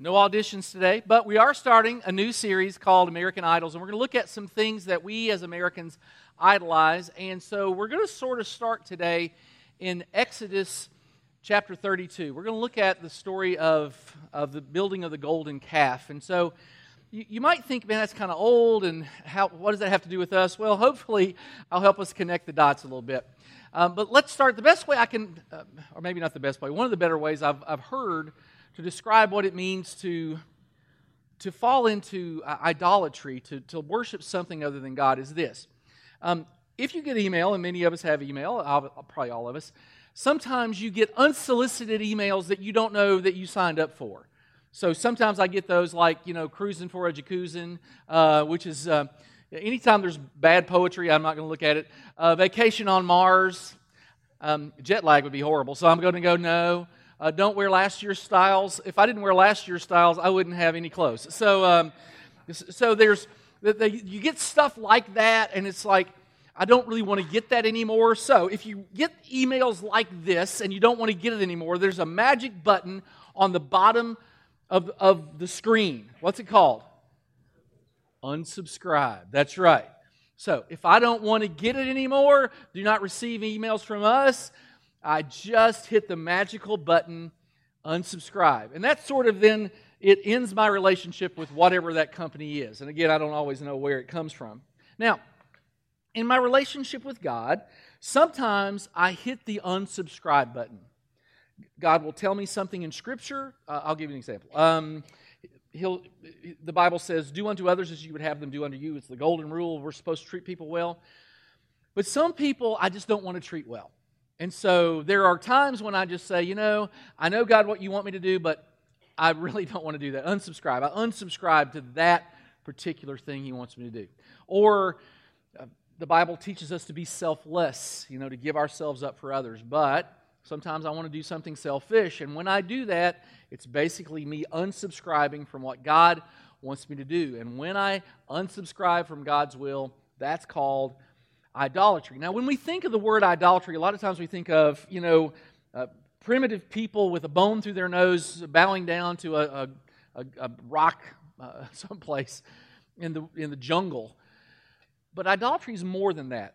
No auditions today, but we are starting a new series called American Idols, and we're going to look at some things that we as Americans idolize. And so we're going to sort of start today in Exodus chapter 32. We're going to look at the story of, of the building of the golden calf. And so you, you might think, man, that's kind of old, and how, what does that have to do with us? Well, hopefully, I'll help us connect the dots a little bit. Um, but let's start. The best way I can, uh, or maybe not the best way, one of the better ways I've, I've heard to describe what it means to, to fall into uh, idolatry, to, to worship something other than God, is this. Um, if you get email, and many of us have email, probably all of us, sometimes you get unsolicited emails that you don't know that you signed up for. So sometimes I get those like, you know, cruising for a jacuzzi, uh, which is uh, anytime there's bad poetry, I'm not going to look at it. Uh, vacation on Mars, um, jet lag would be horrible, so I'm going to go no. Uh, don't wear last year's styles. If I didn't wear last year's styles, I wouldn't have any clothes. So, um, so there's you get stuff like that, and it's like I don't really want to get that anymore. So if you get emails like this and you don't want to get it anymore, there's a magic button on the bottom of, of the screen. What's it called? Unsubscribe. That's right. So if I don't want to get it anymore, do not receive emails from us, I just hit the magical button, unsubscribe. And that sort of then it ends my relationship with whatever that company is. And again, I don't always know where it comes from. Now, in my relationship with God, sometimes I hit the unsubscribe button. God will tell me something in Scripture. Uh, I'll give you an example. Um, he'll, the Bible says, Do unto others as you would have them do unto you. It's the golden rule. We're supposed to treat people well. But some people I just don't want to treat well. And so there are times when I just say, you know, I know, God, what you want me to do, but I really don't want to do that. Unsubscribe. I unsubscribe to that particular thing He wants me to do. Or uh, the Bible teaches us to be selfless, you know, to give ourselves up for others. But sometimes I want to do something selfish. And when I do that, it's basically me unsubscribing from what God wants me to do. And when I unsubscribe from God's will, that's called idolatry. Now, when we think of the word idolatry, a lot of times we think of, you know, uh, primitive people with a bone through their nose bowing down to a, a, a rock uh, someplace in the, in the jungle. But idolatry is more than that.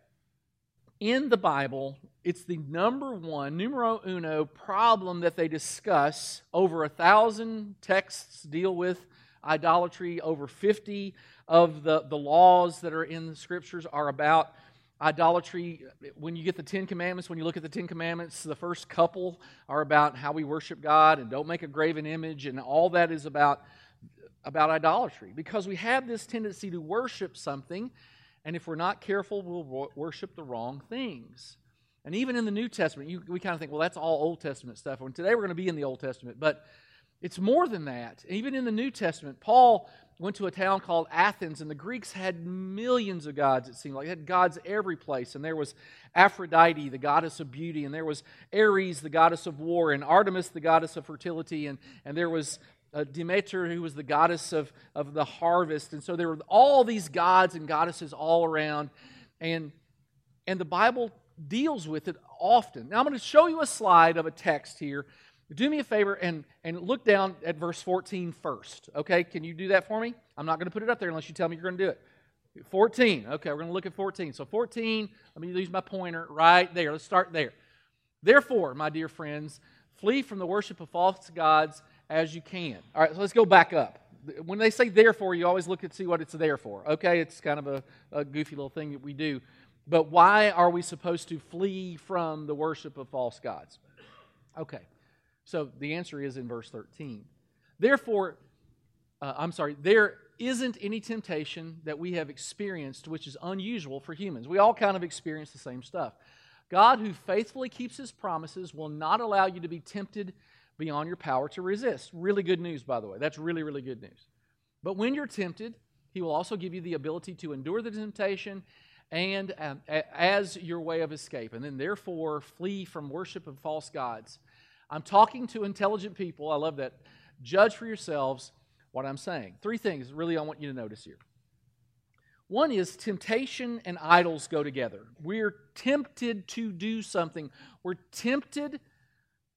In the Bible, it's the number one, numero uno problem that they discuss. Over a thousand texts deal with idolatry. Over 50 of the, the laws that are in the scriptures are about idolatry when you get the ten commandments when you look at the ten commandments the first couple are about how we worship god and don't make a graven image and all that is about about idolatry. Because we have this tendency to worship something and if we're not careful we'll worship the wrong things. And even in the new testament you, we kind of think well that's all old testament stuff and today we're going to be in the old testament but it's more than that even in the new testament paul went to a town called Athens, and the Greeks had millions of gods, it seemed like. They had gods every place. And there was Aphrodite, the goddess of beauty, and there was Ares, the goddess of war, and Artemis, the goddess of fertility, and, and there was uh, Demeter, who was the goddess of, of the harvest. And so there were all these gods and goddesses all around. And, and the Bible deals with it often. Now, I'm going to show you a slide of a text here do me a favor and, and look down at verse 14 first. Okay, can you do that for me? I'm not going to put it up there unless you tell me you're going to do it. 14. Okay, we're going to look at 14. So 14, let me use my pointer right there. Let's start there. Therefore, my dear friends, flee from the worship of false gods as you can. All right, so let's go back up. When they say therefore, you always look and see what it's there for. Okay, it's kind of a, a goofy little thing that we do. But why are we supposed to flee from the worship of false gods? Okay. So the answer is in verse 13. Therefore, uh, I'm sorry, there isn't any temptation that we have experienced which is unusual for humans. We all kind of experience the same stuff. God, who faithfully keeps his promises, will not allow you to be tempted beyond your power to resist. Really good news, by the way. That's really, really good news. But when you're tempted, he will also give you the ability to endure the temptation and um, as your way of escape. And then, therefore, flee from worship of false gods. I'm talking to intelligent people. I love that. Judge for yourselves what I'm saying. Three things really I want you to notice here. One is temptation and idols go together. We're tempted to do something. We're tempted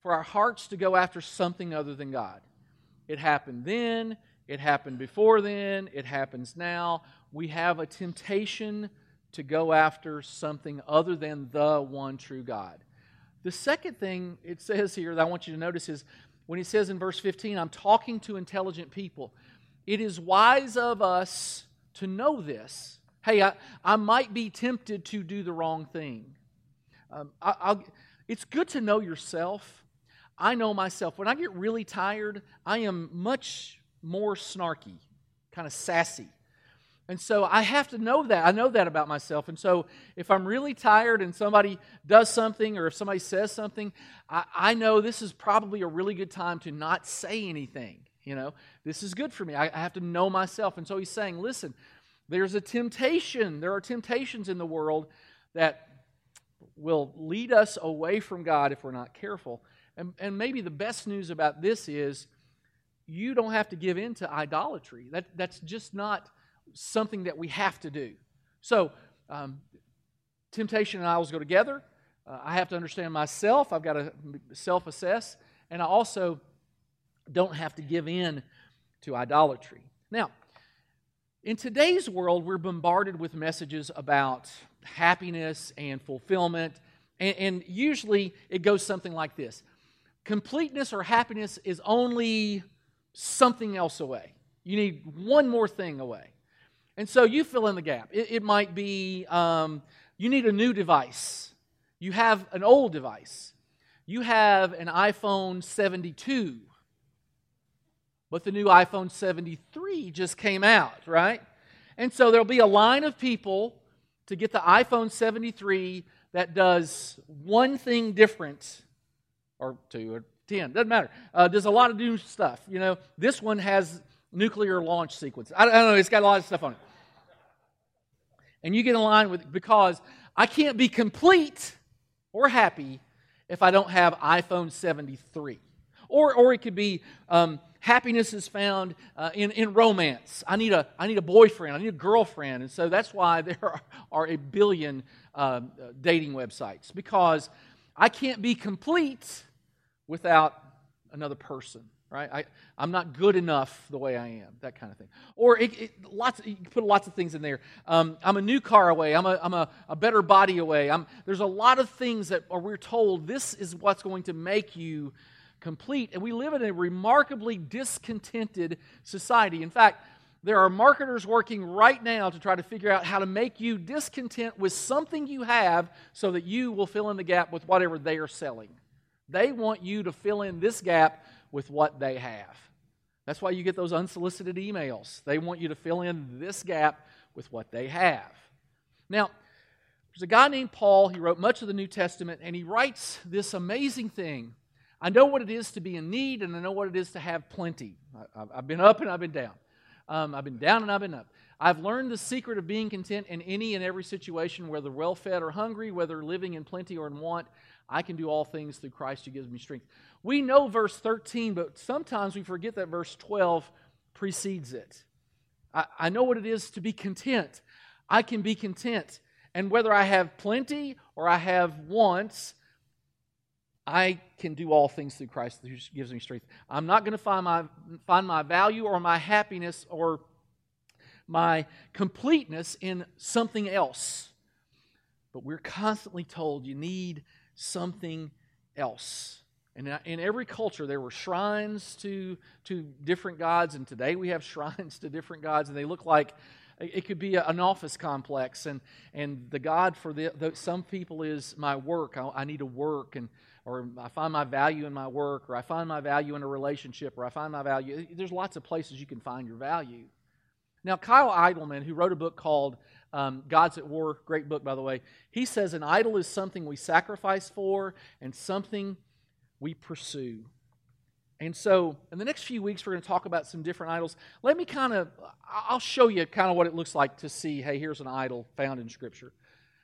for our hearts to go after something other than God. It happened then, it happened before then, it happens now. We have a temptation to go after something other than the one true God. The second thing it says here that I want you to notice is when he says in verse 15, I'm talking to intelligent people. It is wise of us to know this. Hey, I, I might be tempted to do the wrong thing. Um, I, it's good to know yourself. I know myself. When I get really tired, I am much more snarky, kind of sassy. And so I have to know that. I know that about myself. And so if I'm really tired and somebody does something or if somebody says something, I, I know this is probably a really good time to not say anything. You know, this is good for me. I, I have to know myself. And so he's saying, listen, there's a temptation. There are temptations in the world that will lead us away from God if we're not careful. And, and maybe the best news about this is you don't have to give in to idolatry. That, that's just not something that we have to do. So, um, temptation and idols go together. Uh, I have to understand myself. I've got to self assess. And I also don't have to give in to idolatry. Now, in today's world, we're bombarded with messages about happiness and fulfillment. And, and usually it goes something like this Completeness or happiness is only something else away. You need one more thing away. And so you fill in the gap. It, it might be um, you need a new device, you have an old device, you have an iPhone 72, but the new iPhone 73 just came out, right? And so there'll be a line of people to get the iPhone 73 that does one thing different, or two, or 10, doesn't matter. Uh, does a lot of new stuff. You know, this one has nuclear launch sequence. I, don't know, it's got a lot of stuff on it. And you get in line with because I can't be complete or happy if I don't have iPhone 73. Or, or it could be um, happiness is found uh, in, in romance. I need, a, I need a boyfriend, I need a girlfriend. And so that's why there are, are a billion uh, dating websites because I can't be complete without another person right? I, I'm not good enough the way I am, that kind of thing. Or it, it, lots, you put lots of things in there. Um, I'm a new car away. I'm, a, I'm a, a better body away. I'm, there's a lot of things that are, we're told this is what's going to make you complete. And we live in a remarkably discontented society. In fact, there are marketers working right now to try to figure out how to make you discontent with something you have so that you will fill in the gap with whatever they are selling. They want you to fill in this gap with what they have. That's why you get those unsolicited emails. They want you to fill in this gap with what they have. Now, there's a guy named Paul. He wrote much of the New Testament, and he writes this amazing thing. I know what it is to be in need, and I know what it is to have plenty. I've been up and I've been down. Um, I've been down and I've been up. I've learned the secret of being content in any and every situation, whether well fed or hungry, whether living in plenty or in want. I can do all things through Christ who gives me strength. We know verse 13, but sometimes we forget that verse 12 precedes it. I, I know what it is to be content. I can be content. And whether I have plenty or I have wants, I can do all things through Christ who gives me strength. I'm not going to find my, find my value or my happiness or my completeness in something else. But we're constantly told you need something else. And in every culture, there were shrines to, to different gods, and today we have shrines to different gods, and they look like it could be an office complex. And, and the God for the, the some people is my work. I, I need to work, and, or I find my value in my work, or I find my value in a relationship, or I find my value. There's lots of places you can find your value. Now, Kyle Idleman, who wrote a book called um, God's at War, great book, by the way, he says an idol is something we sacrifice for and something we pursue. And so, in the next few weeks, we're going to talk about some different idols. Let me kind of, I'll show you kind of what it looks like to see, hey, here's an idol found in Scripture.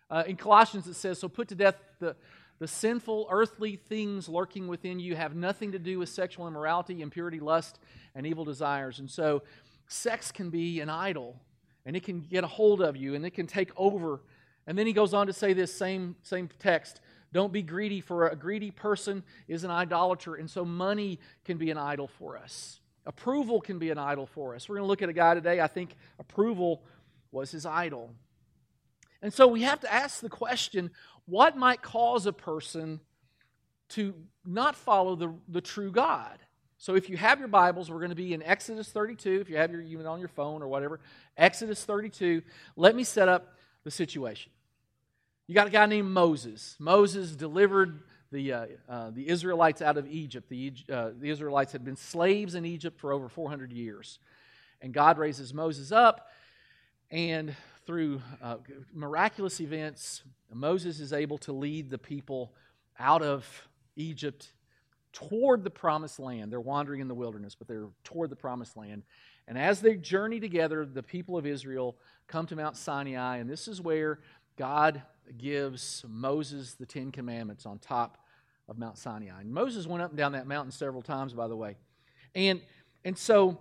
Uh, in Colossians, it says, So put to death the, the sinful earthly things lurking within you have nothing to do with sexual immorality, impurity, lust, and evil desires. And so, sex can be an idol, and it can get a hold of you, and it can take over. And then he goes on to say this same, same text don't be greedy, for a greedy person is an idolater, and so money can be an idol for us. Approval can be an idol for us. We're going to look at a guy today, I think approval was his idol. And so we have to ask the question what might cause a person to not follow the, the true God? So if you have your Bibles, we're going to be in Exodus 32. If you have your even on your phone or whatever, Exodus 32. Let me set up the situation. You got a guy named Moses. Moses delivered the, uh, uh, the Israelites out of Egypt. The, uh, the Israelites had been slaves in Egypt for over 400 years. And God raises Moses up, and through uh, miraculous events, Moses is able to lead the people out of Egypt toward the promised land. They're wandering in the wilderness, but they're toward the promised land. And as they journey together, the people of Israel come to Mount Sinai, and this is where God gives Moses the Ten Commandments on top of Mount Sinai. And Moses went up and down that mountain several times, by the way. And, and so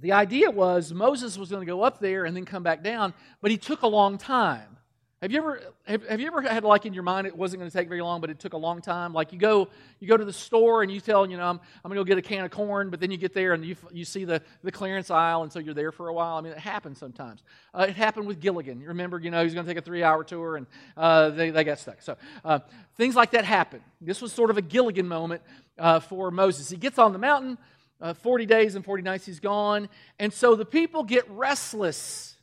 the idea was Moses was going to go up there and then come back down, but he took a long time. Have you ever have, have you ever had like in your mind it wasn't going to take very long, but it took a long time? Like you go you go to the store and you tell you know I'm, I'm going to go get a can of corn, but then you get there and you you see the, the clearance aisle, and so you're there for a while. I mean, it happens sometimes. Uh, it happened with Gilligan. You remember, you know, he's going to take a three hour tour, and uh, they they got stuck. So uh, things like that happen. This was sort of a Gilligan moment uh, for Moses. He gets on the mountain. Uh, 40 days and 40 nights he's gone. And so the people get restless.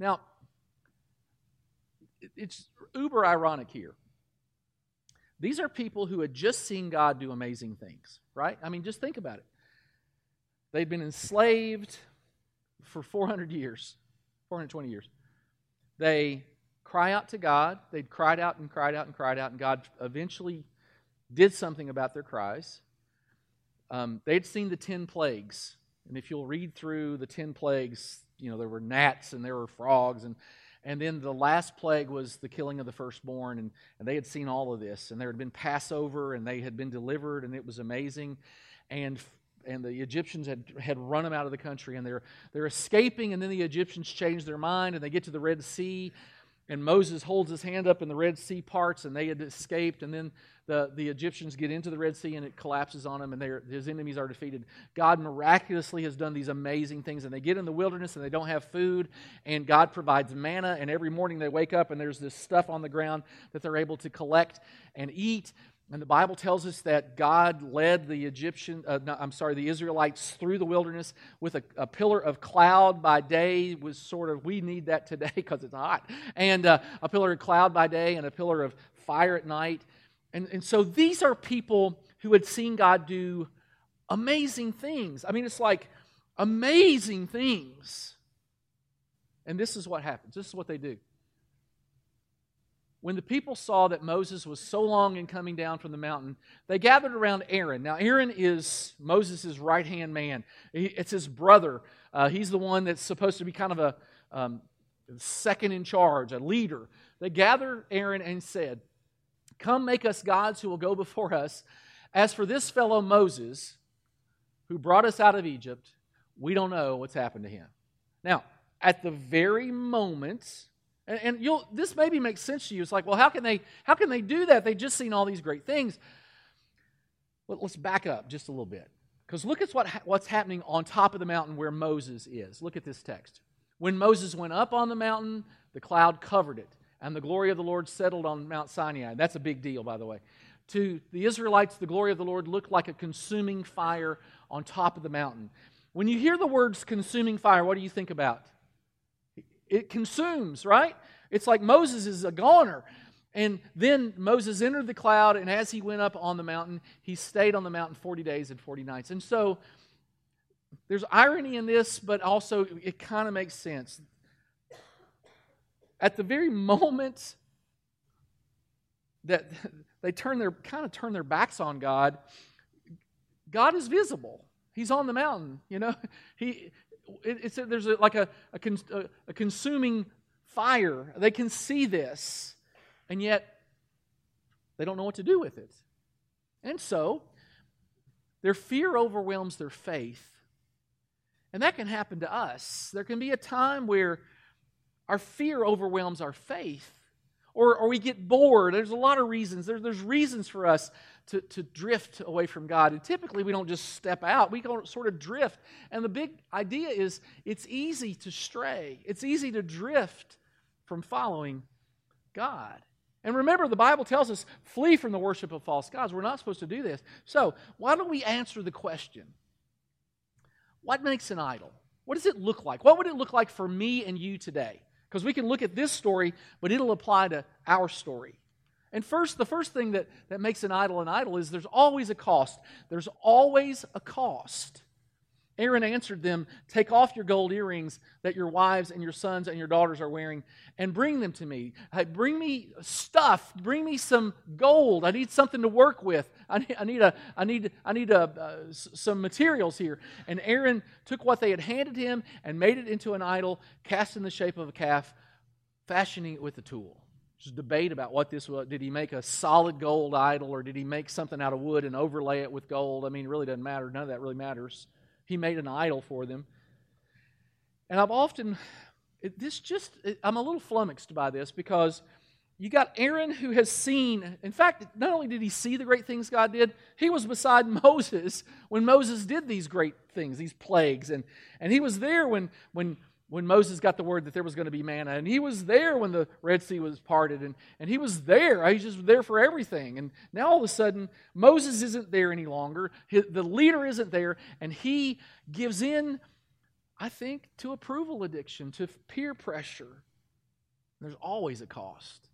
Now, it's uber ironic here. These are people who had just seen God do amazing things, right? I mean, just think about it. They'd been enslaved for 400 years, 420 years. They cry out to God. They'd cried out and cried out and cried out, and God eventually did something about their cries. Um, they'd seen the 10 plagues. And if you'll read through the 10 plagues, you know, there were gnats and there were frogs and and then the last plague was the killing of the firstborn, and, and they had seen all of this. And there had been Passover, and they had been delivered, and it was amazing. And and the Egyptians had, had run them out of the country, and they're, they're escaping, and then the Egyptians change their mind, and they get to the Red Sea, and Moses holds his hand up, and the Red Sea parts, and they had escaped, and then the, the Egyptians get into the Red Sea and it collapses on them and his enemies are defeated. God miraculously has done these amazing things and they get in the wilderness and they don't have food and God provides manna and every morning they wake up and there's this stuff on the ground that they're able to collect and eat. And the Bible tells us that God led the Egyptian, uh, no, I'm sorry, the Israelites through the wilderness with a, a, pillar of cloud by day. Was sort of we need that today because it's hot, and uh, a pillar of cloud by day and a pillar of fire at night. And, and so these are people who had seen God do amazing things. I mean, it's like amazing things. And this is what happens. This is what they do. When the people saw that Moses was so long in coming down from the mountain, they gathered around Aaron. Now, Aaron is Moses' right hand man, it's his brother. Uh, he's the one that's supposed to be kind of a um, second in charge, a leader. They gathered Aaron and said, Come make us gods who will go before us. As for this fellow Moses, who brought us out of Egypt, we don't know what's happened to him. Now, at the very moment, and, and you'll this maybe makes sense to you. It's like, well, how can they how can they do that? They've just seen all these great things. Well, let's back up just a little bit. Because look at what, what's happening on top of the mountain where Moses is. Look at this text. When Moses went up on the mountain, the cloud covered it and the glory of the Lord settled on Mount Sinai. That's a big deal, by the way. To the Israelites, the glory of the Lord looked like a consuming fire on top of the mountain. When you hear the words consuming fire, what do you think about? It consumes, right? It's like Moses is a goner. And then Moses entered the cloud, and as he went up on the mountain, he stayed on the mountain 40 days and 40 nights. And so there's irony in this, but also it kind of makes sense at the very moment that they turn their kind of turn their backs on God, God is visible. He's on the mountain. You know, he it, it's there's a, like a, a, a consuming fire. They can see this, and yet they don't know what to do with it. And so their fear overwhelms their faith. And that can happen to us. There can be a time where our fear overwhelms our faith. Or, or we get bored. There's a lot of reasons. There, there's reasons for us to, to drift away from God. And typically, we don't just step out, we sort of drift. And the big idea is it's easy to stray, it's easy to drift from following God. And remember, the Bible tells us flee from the worship of false gods. We're not supposed to do this. So, why don't we answer the question what makes an idol? What does it look like? What would it look like for me and you today? Because we can look at this story, but it'll apply to our story. And first, the first thing that, that makes an idol an idol is there's always a cost. There's always a cost. Aaron answered them, Take off your gold earrings that your wives and your sons and your daughters are wearing and bring them to me. Bring me stuff. Bring me some gold. I need something to work with. I need, I need, a, I need, I need a, uh, some materials here. And Aaron took what they had handed him and made it into an idol, cast in the shape of a calf, fashioning it with a tool. There's debate about what this was. Did he make a solid gold idol or did he make something out of wood and overlay it with gold? I mean, it really doesn't matter. None of that really matters. He made an idol for them. And I've often, it, this just, it, I'm a little flummoxed by this because you got Aaron who has seen, in fact, not only did he see the great things God did, he was beside Moses when Moses did these great things, these plagues. And, and he was there when, when when Moses got the word that there was going to be manna. And he was there when the Red Sea was parted. And, and he was there. He's just there for everything. And now all of a sudden, Moses isn't there any longer. the leader isn't there. And he gives in, I think, to approval addiction, to peer pressure. There's always a cost.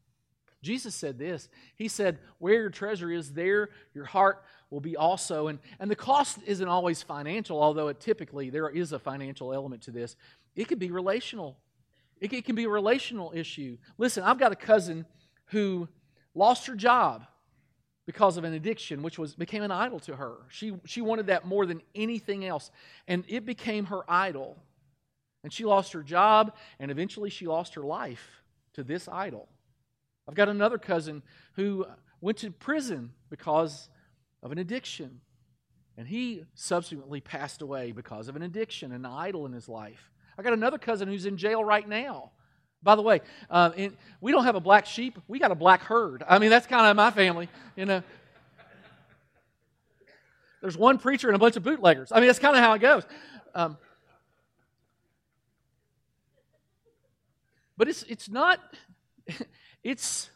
Jesus said this. He said, Where your treasure is, there your heart will be also. And, and the cost isn't always financial, although it typically there is a financial element to this. It could be relational. It, it can be a relational issue. Listen, I've got a cousin who lost her job because of an addiction which was became an idol to her. She she wanted that more than anything else and it became her idol. And she lost her job and eventually she lost her life to this idol. I've got another cousin who went to prison because of an addiction. And he subsequently passed away because of an addiction, an idol in his life. I got another cousin who's in jail right now. By the way, uh, in, we don't have a black sheep. We got a black herd. I mean, that's kind of my family, you know. There's one preacher and a bunch of bootleggers. I mean, that's kind of how it goes. Um, but it's it's not it's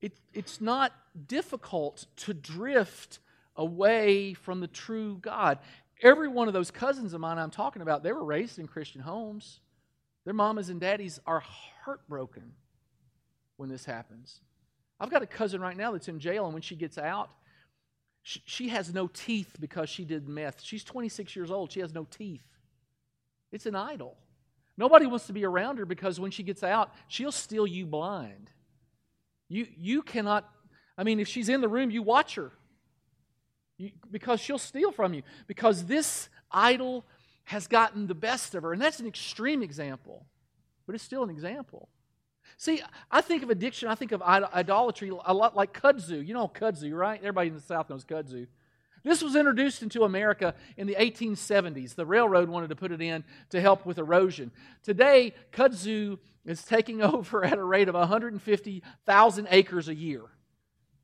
it, it's not difficult to drift away from the true God. Every one of those cousins of mine I'm talking about, they were raised in Christian homes. Their mamas and daddies are heartbroken when this happens. I've got a cousin right now that's in jail, and when she gets out, she, she has no teeth because she did meth. She's 26 years old. She has no teeth. It's an idol. Nobody wants to be around her because when she gets out, she'll steal you blind. You, you cannot, I mean, if she's in the room, you watch her because she'll steal from you. Because this idol has gotten the best of her. And that's an extreme example, but it's still an example. See, I think of addiction, I think of idolatry a lot like kudzu. You know kudzu, right? Everybody in the South knows kudzu. This was introduced into America in the 1870s. The railroad wanted to put it in to help with erosion. Today, kudzu is taking over at a rate of 150,000 acres a year.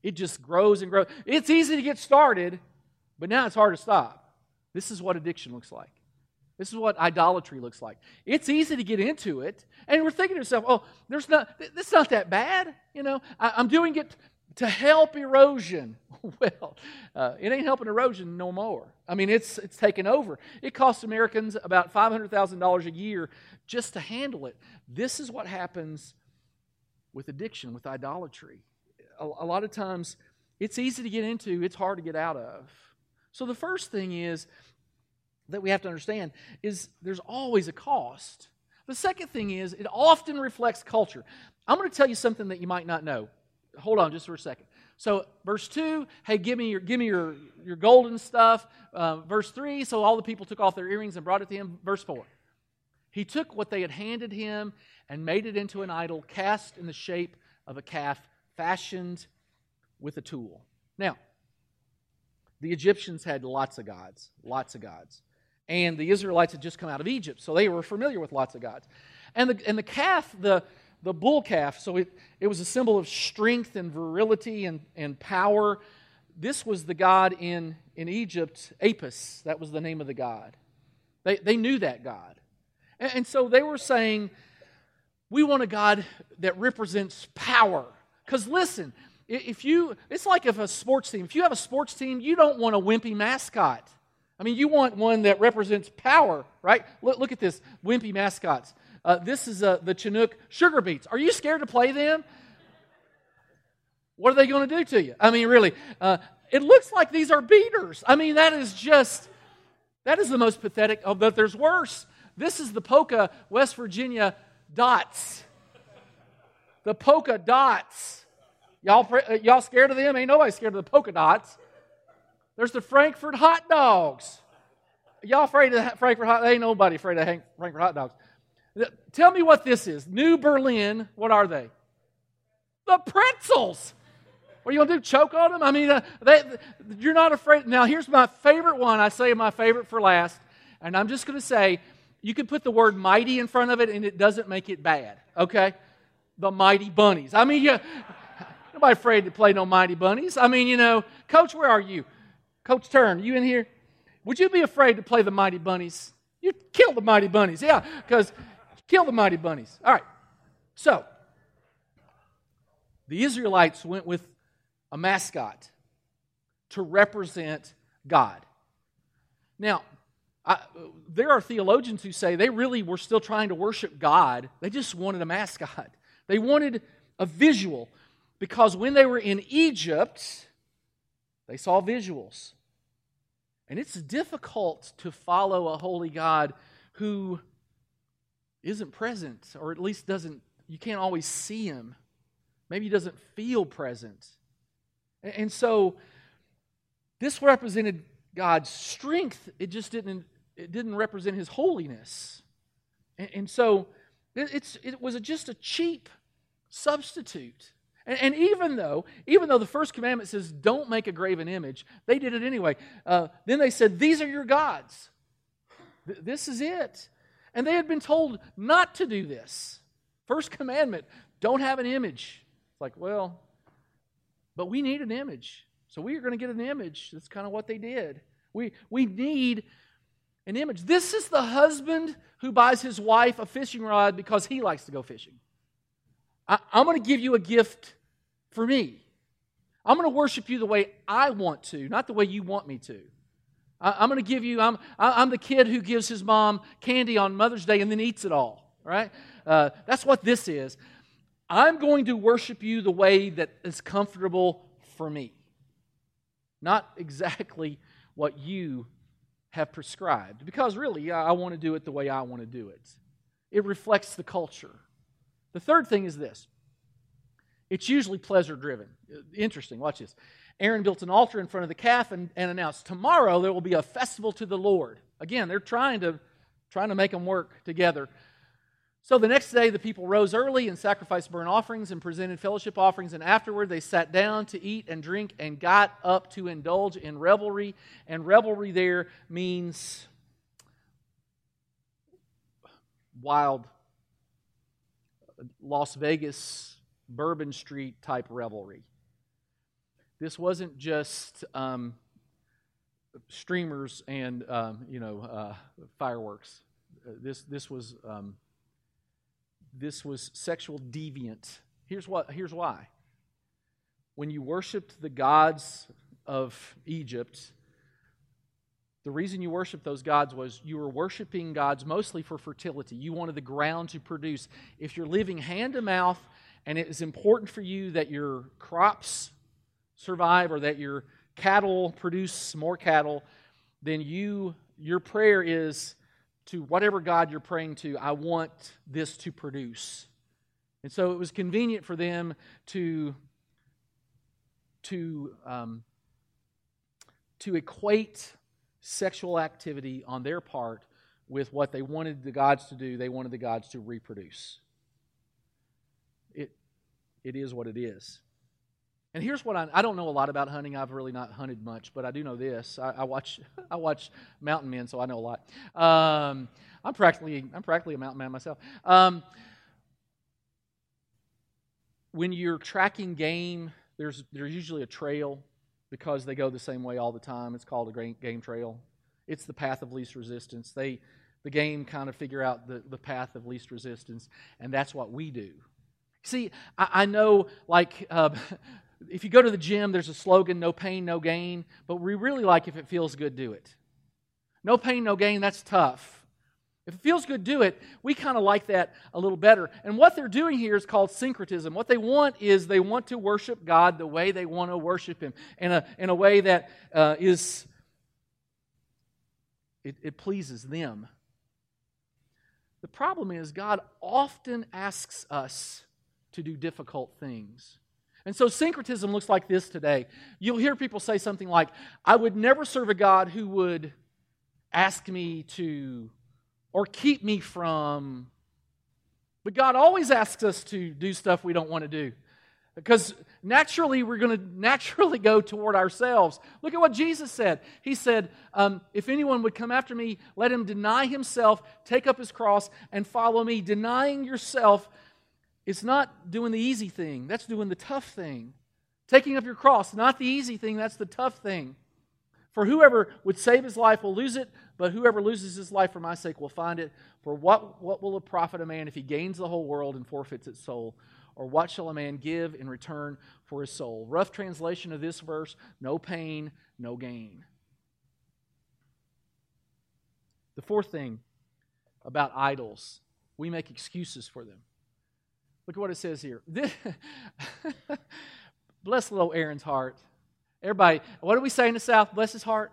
It just grows and grows. It's easy to get started, but now it's hard to stop. This is what addiction looks like. This is what idolatry looks like. It's easy to get into it, and we're thinking to ourselves, "Oh, there's not. It's not that bad." You know, I, am doing it to help erosion. well, uh, it ain't helping erosion no more. I mean, it's it's taken over. It costs Americans about five hundred thousand dollars a year just to handle it. This is what happens with addiction, with idolatry. A, a lot of times, it's easy to get into. It's hard to get out of. So the first thing is that we have to understand is there's always a cost. The second thing is it often reflects culture. I'm going to tell you something that you might not know hold on just for a second. So, verse 2, hey, give me your, give me your, your golden stuff. Uh, verse 3, so all the people took off their earrings and brought it to him. Verse 4, he took what they had handed him and made it into an idol cast in the shape of a calf, fashioned with a tool. Now, the Egyptians had lots of gods, lots of gods. And the Israelites had just come out of Egypt, so they were familiar with lots of gods. And the, and the calf, the, the bull calf. So it, it was a symbol of strength and virility and, and power. This was the god in, in Egypt, Apis. That was the name of the god. They, they knew that God. And, and so they were saying, we want a God that represents power. Because listen, if you, it's like if a sports team, if you have a sports team, you don't want a wimpy mascot. I mean, you want one that represents power, right? Look, look at this wimpy mascots. Uh, this is uh, the Chinook Sugar Beets. Are you scared to play them? What are they going to do to you? I mean, really, uh, it looks like these are beaters. I mean, that is just, that is the most pathetic. Oh, but there's worse. This is the Poca, West Virginia dots. The polka dots. Y'all, uh, y'all scared of them? Ain't nobody scared of the polka dots. There's the Frankfort hot dogs. Y'all afraid of Frankfort hot? Ain't nobody afraid of Frankfort hot dogs. Tell me what this is. New Berlin. What are they? The pretzels. What are you going to do? Choke on them? I mean, uh, they, you're not afraid. Now, here's my favorite one. I say my favorite for last. And I'm just going to say you can put the word mighty in front of it and it doesn't make it bad, okay? The mighty bunnies. I mean, you, nobody afraid to play no mighty bunnies. I mean, you know, Coach, where are you? Coach Turn, you in here? Would you be afraid to play the mighty bunnies? You'd kill the mighty bunnies, yeah, because kill the mighty bunnies. All right. So, the Israelites went with a mascot to represent God. Now, I, there are theologians who say they really were still trying to worship God. They just wanted a mascot. They wanted a visual because when they were in Egypt, they saw visuals. And it's difficult to follow a holy God who isn't present, or at least doesn't, you can't always see him. Maybe he doesn't feel present. And so this represented God's strength. It just didn't, it didn't represent his holiness. And, and so it's, it was just a cheap substitute. And, and, even though, even though the first commandment says, don't make a graven image, they did it anyway. Uh, then they said, these are your gods. Th- this is it. And they had been told not to do this. First commandment, don't have an image. It's like, well, but we need an image. So we are going to get an image. That's kind of what they did. We, we need an image. This is the husband who buys his wife a fishing rod because he likes to go fishing. I, I'm going to give you a gift for me. I'm going to worship you the way I want to, not the way you want me to. I, am going to give you, I'm, I'm the kid who gives his mom candy on Mother's Day and then eats it all, right? Uh, that's what this is. I'm going to worship you the way that is comfortable for me, not exactly what you have prescribed. Because really, I want to do it the way I want to do it. It reflects the culture. The third thing is this it's usually pleasure driven. Interesting, watch this. Aaron built an altar in front of the calf and, and announced, Tomorrow there will be a festival to the Lord. Again, they're trying to, trying to make them work together. So the next day, the people rose early and sacrificed burnt offerings and presented fellowship offerings, and afterward they sat down to eat and drink and got up to indulge in revelry. And revelry there means wild Las Vegas, Bourbon Street type revelry. This wasn't just um, streamers and um, you know uh, fireworks. This this was um, this was sexual deviant. Here's, what, here's why. When you worshiped the gods of Egypt, the reason you worshiped those gods was you were worshiping gods mostly for fertility. You wanted the ground to produce. If you're living hand to mouth and it is important for you that your crops survive or that your cattle produce more cattle, then you your prayer is to whatever God you're praying to, I want this to produce. And so it was convenient for them to, to, um, to equate sexual activity on their part with what they wanted the gods to do. They wanted the gods to reproduce. It, it is what it is. And here's what I, I don't know a lot about hunting. I've really not hunted much, but I do know this. I, I watch I watch mountain men, so I know a lot. Um, I'm practically I'm practically a mountain man myself. Um, when you're tracking game, there's, there's usually a trail because they go the same way all the time. It's called a game trail. It's the path of least resistance. They, the game kind of figure out the, the path of least resistance, and that's what we do. See, I, I know, like, uh, if you go to the gym, there's a slogan, no pain, no gain, but we really like if it feels good, do it. No pain, no gain, that's tough. If it feels good, do it. We kind of like that a little better. And what they're doing here is called syncretism. What they want is they want to worship God the way they want to worship Him, in a, in a way that uh, is it, it pleases them. The problem is, God often asks us to do difficult things. And so syncretism looks like this today. You'll hear people say something like, I would never serve a God who would ask me to or keep me from. But God always asks us to do stuff we don't want to do. Because naturally, we're going to naturally go toward ourselves. Look at what Jesus said. He said, um, If anyone would come after me, let him deny himself, take up his cross, and follow me. Denying yourself is not doing the easy thing, that's doing the tough thing. Taking up your cross, not the easy thing, that's the tough thing. For whoever would save his life will lose it, but whoever loses his life for my sake will find it. For what, what will it profit a man if he gains the whole world and forfeits its soul? Or what shall a man give in return for his soul? Rough translation of this verse no pain, no gain. The fourth thing about idols, we make excuses for them. Look at what it says here. Bless little Aaron's heart. Everybody, what do we say in the South? Bless his heart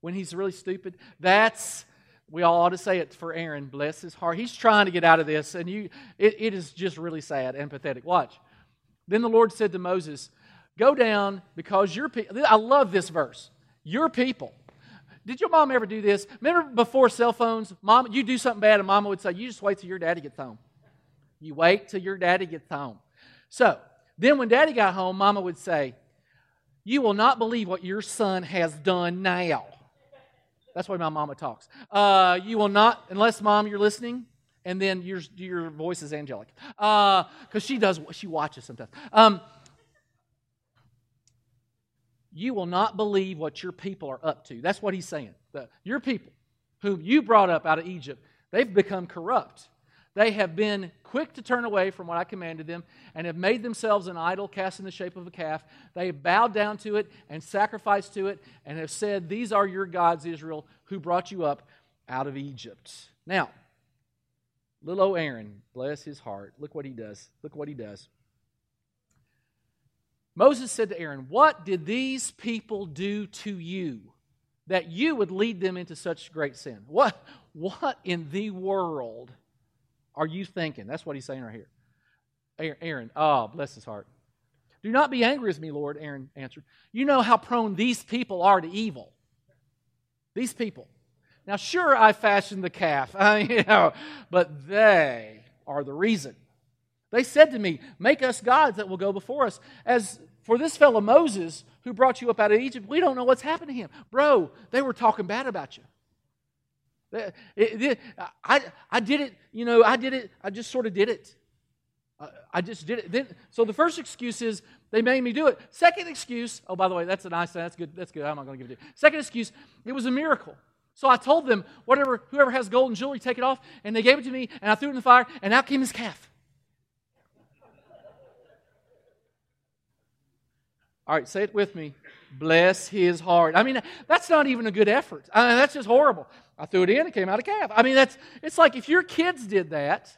when he's really stupid. That's we all ought to say it for Aaron. Bless his heart. He's trying to get out of this, and you it, it is just really sad and pathetic. Watch. Then the Lord said to Moses, Go down because your people I love this verse. Your people. Did your mom ever do this? Remember before cell phones, mom, you do something bad, and mama would say, You just wait till your daddy gets home. You wait till your daddy gets home. So then when daddy got home, mama would say, You will not believe what your son has done now. That's why my mama talks. Uh, you will not, unless mom, you're listening, and then your, your voice is angelic. Because uh, she does, she watches sometimes. Um, you will not believe what your people are up to. That's what he's saying. The, your people, whom you brought up out of Egypt, they've become corrupt. They have been quick to turn away from what I commanded them and have made themselves an idol cast in the shape of a calf. They have bowed down to it and sacrificed to it and have said, These are your gods, Israel, who brought you up out of Egypt. Now, little old Aaron, bless his heart, look what he does. Look what he does. Moses said to Aaron, What did these people do to you that you would lead them into such great sin? What, what in the world are you thinking? That's what he's saying right here. Aaron, oh, bless his heart. Do not be angry with me, Lord, Aaron answered. You know how prone these people are to evil. These people. Now, sure, I fashioned the calf, you know, but they are the reason. They said to me, Make us gods that will go before us. As for this fellow Moses, who brought you up out of Egypt, we don't know what's happened to him. Bro, they were talking bad about you. It, it, I, I did it, you know, I did it, I just sort of did it. Uh, I just did it. Then, so the first excuse is they made me do it. Second excuse, oh, by the way, that's a nice, that's good, that's good. I'm not going to give it to you. Second excuse, it was a miracle. So I told them, whatever, whoever has gold and jewelry, take it off. And they gave it to me, and I threw it in the fire, and out came his calf. All right, say it with me. Bless his heart. I mean, that's not even a good effort. I mean, that's just horrible. I threw it in, it came out a calf. I mean, that's it's like if your kids did that.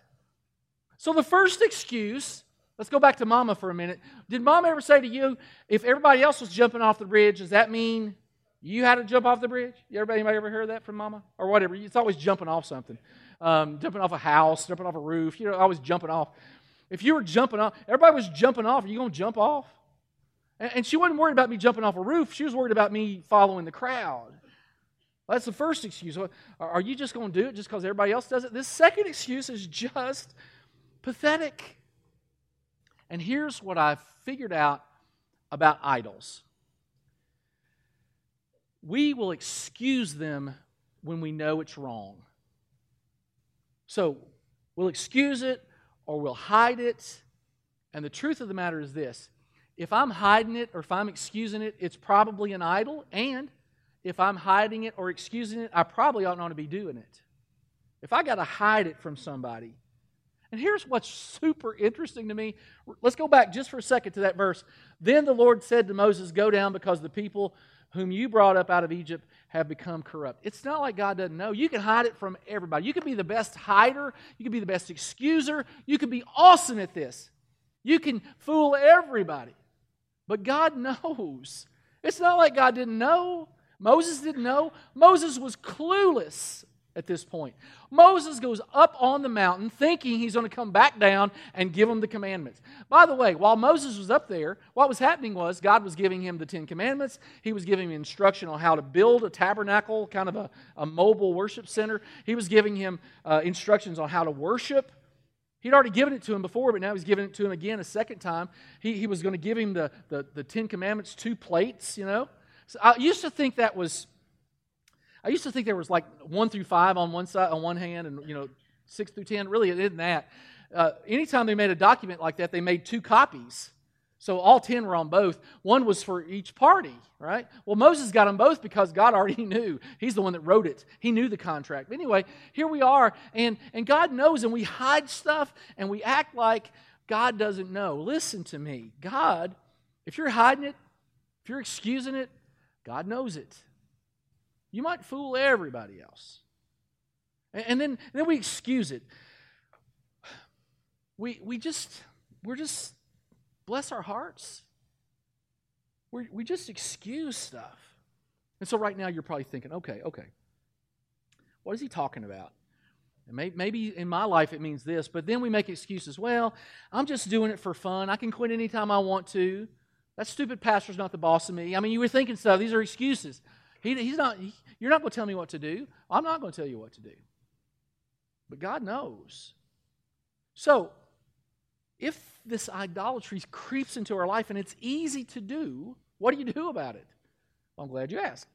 So the first excuse, let's go back to mama for a minute. Did mom ever say to you, if everybody else was jumping off the bridge, does that mean you had to jump off the bridge? Everybody anybody ever heard that from mama? Or whatever. It's always jumping off something. Um, jumping off a house, jumping off a roof, you know, always jumping off. If you were jumping off, everybody was jumping off, are you to jump off? And, and she wasn't worried about me jumping off a roof. She was worried about me following the crowd. That's the first excuse. Are you just going to do it just because everybody else does it? This second excuse is just pathetic. And here's what I've figured out about idols we will excuse them when we know it's wrong. So we'll excuse it or we'll hide it And the truth of the matter is this if I'm hiding it or if I'm excusing it, it's probably an idol. And if I'm hiding it or excusing it, I probably ought not to be doing it. If I got to hide it from somebody, and here's what's super interesting to me. Let's go back just for a second to that verse. Then the Lord said to Moses, Go down because the people whom you brought up out of Egypt have become corrupt. It's not like God doesn't know. You can hide it from everybody. You can be the best hider, you can be the best excuser, you can be awesome at this. You can fool everybody. But God knows. It's not like God didn't know. Moses didn't know. Moses was clueless at this point. Moses goes up on the mountain thinking he's going to come back down and give them the commandments. By the way, while Moses was up there, what was happening was God was giving him the Ten Commandments. He was giving him instruction on how to build a tabernacle, kind of a, a mobile worship center. He was giving him uh, instructions on how to worship. He'd already given it to him before, but now he's giving it to him again a second time. He, he was going to give him the, the, the Ten Commandments, two plates, you know. So I used to think that was I used to think there was like one through five on one side, on one hand, and you know six through ten. Really, it isn't that. Uh, anytime they made a document like that, they made two copies. So all ten were on both. One was for each party, right? Well, Moses got them both because God already knew. He's the one that wrote it. He knew the contract. But anyway, here we are, and and God knows, and we hide stuff, and we act like God doesn't know. Listen to me, God. If you're hiding it, if you're excusing it, God knows it. You might fool everybody else. And then, and then we excuse it. We, we just, we're just, bless our hearts. we we just excuse stuff. And so right now you're probably thinking, okay, okay, what is he talking about? Maybe in my life it means this, but then we make excuses. Well, I'm just doing it for fun. I can quit anytime I want to. That stupid pastor's not the boss of me. I mean, you were thinking stuff. These are excuses. He, he's not, he, you're not going to tell me what to do. I'm not going to tell you what to do. But God knows. So, if this idolatry creeps into our life and it's easy to do, what do you do about it? Well, I'm glad you asked.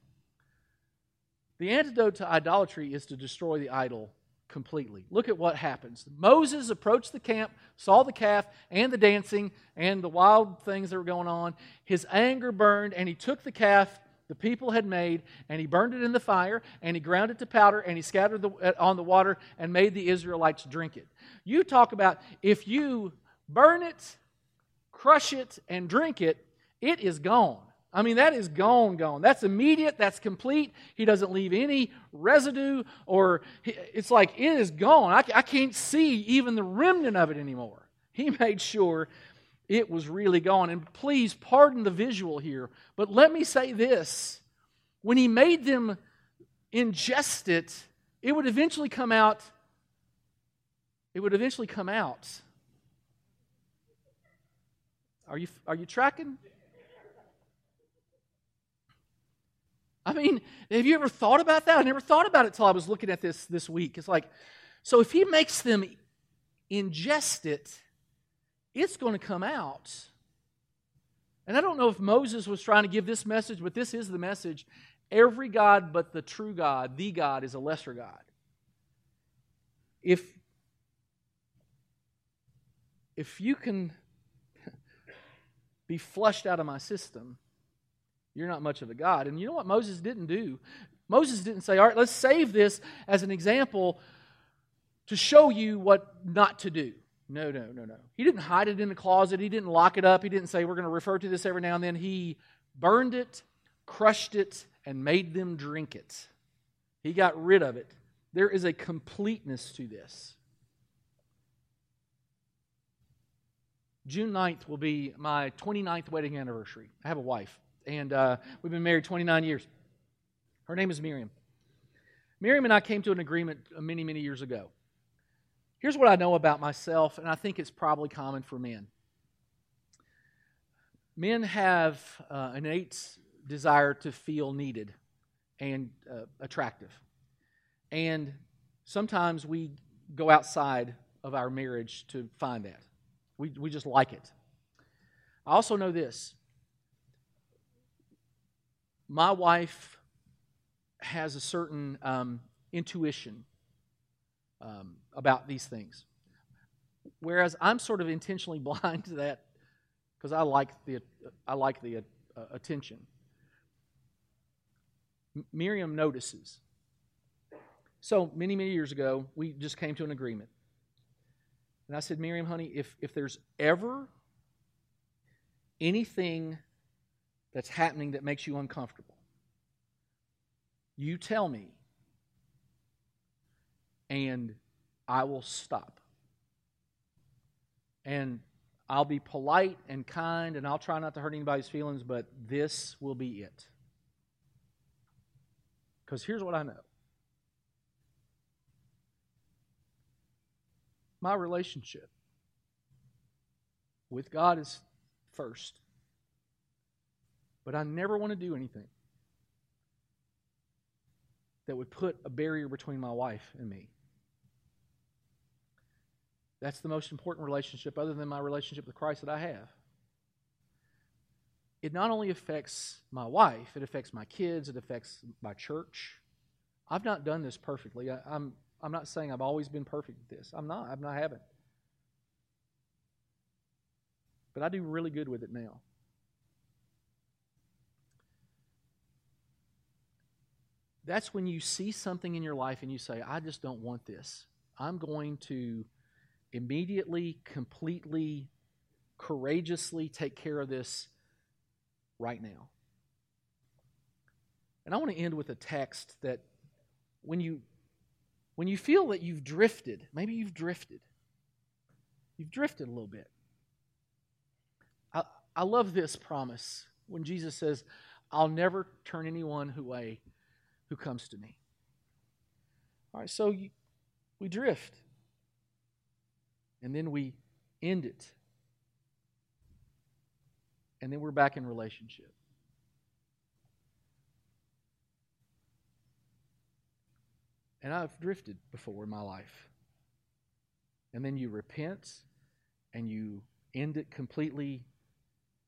The antidote to idolatry is to destroy the idol completely. Look at what happens. Moses approached the camp, saw the calf and the dancing and the wild things that were going on. His anger burned, and he took the calf the people had made, and he burned it in the fire, and he ground it to powder, and he scattered it uh, on the water, and made the Israelites drink it. You talk about if you burn it, crush it, and drink it, it is gone. I mean, that is gone, gone. That's immediate, that's complete. He doesn't leave any residue, or it's like it is gone. I, I can't see even the remnant of it anymore. He made sure it was really gone. And please pardon the visual here, but let me say this. When he made them ingest it, it would eventually come out. It would eventually come out. Are you, are you tracking? I mean, have you ever thought about that? I never thought about it till I was looking at this this week. It's like, so if he makes them ingest it, it's going to come out. And I don't know if Moses was trying to give this message, but this is the message. Every God but the true God, the God, is a lesser God. If, if you can be flushed out of my system, you're not much of a God. And you know what Moses didn't do? Moses didn't say, all right, let's save this as an example to show you what not to do. No, no, no, no. He didn't hide it in the closet. He didn't lock it up. He didn't say, we're going to refer to this every now and then. He burned it, crushed it, and made them drink it. He got rid of it. There is a completeness to this. June 9th will be my 29th wedding anniversary. I have a wife, and uh, we've been married 29 years. Her name is Miriam. Miriam and I came to an agreement many, many years ago. Here's what I know about myself, and I think it's probably common for men. Men have uh, an innate desire to feel needed and uh, attractive. And sometimes we go outside of our marriage to find that. We, we just like it. I also know this my wife has a certain um, intuition um, about these things. whereas I'm sort of intentionally blind to that because I like the I like the uh, attention. M- Miriam notices. So many many years ago, we just came to an agreement, and I said, Miriam, honey, if if there's ever anything that's happening that makes you uncomfortable, you tell me, and I will stop. And I'll be polite and kind, and I'll try not to hurt anybody's feelings, but this will be it. Because here's what I know my relationship with God is first. But I never want to do anything that would put a barrier between my wife and me. That's the most important relationship, other than my relationship with Christ, that I have. It not only affects my wife, it affects my kids, it affects my church. I've not done this perfectly. I, am I'm, I'm not saying I've always been perfect at this. I'm not. I'm not haven't. But I do really good with it now. That's when you see something in your life and you say, I just don't want this. I'm going to immediately, completely, courageously take care of this right now. And I want to end with a text that when you when you feel that you've drifted, maybe you've drifted. You've drifted a little bit. I, I love this promise when Jesus says, I'll never turn anyone away who comes to me. All right, so we drift and then we end it. And then we're back in relationship. And I've drifted before in my life. And then you repent and you end it completely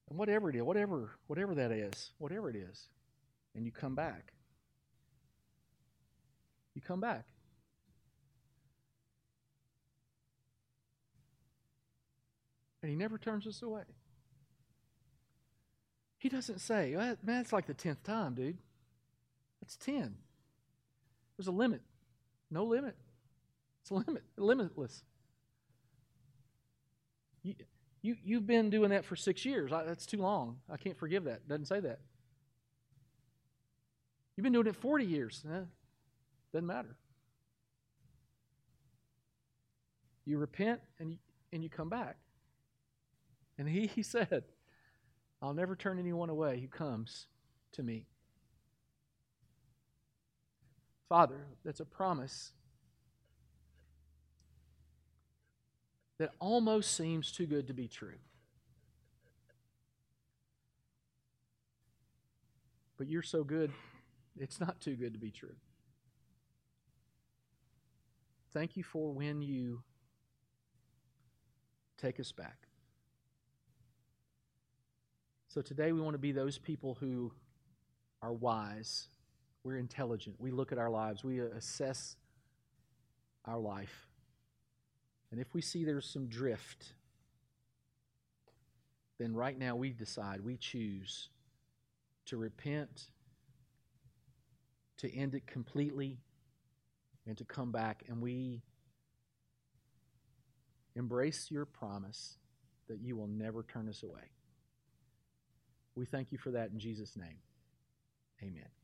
and whatever it is, whatever whatever that is, whatever it is, and you come back. You come back. And he never turns us away. He doesn't say, man, it's like the 10th time, dude. It's 10. There's a limit. No limit. It's limit, limitless. You, you, you've been doing that for six years. I, that's too long. I can't forgive that. Doesn't say that. You've been doing it 40 years. Eh, doesn't matter. You repent and you, and you come back. And he, he said, I'll never turn anyone away who comes to me. Father, that's a promise that almost seems too good to be true. But you're so good, it's not too good to be true. Thank you for when you take us back. So today we want to be those people who are wise. We're intelligent. We look at our lives. We assess our life. And if we see there's some drift, then right now we decide, we choose to repent, to end it completely, and to come back. And we embrace your promise that you will never turn us away. We thank you for that in Jesus' name. Amen.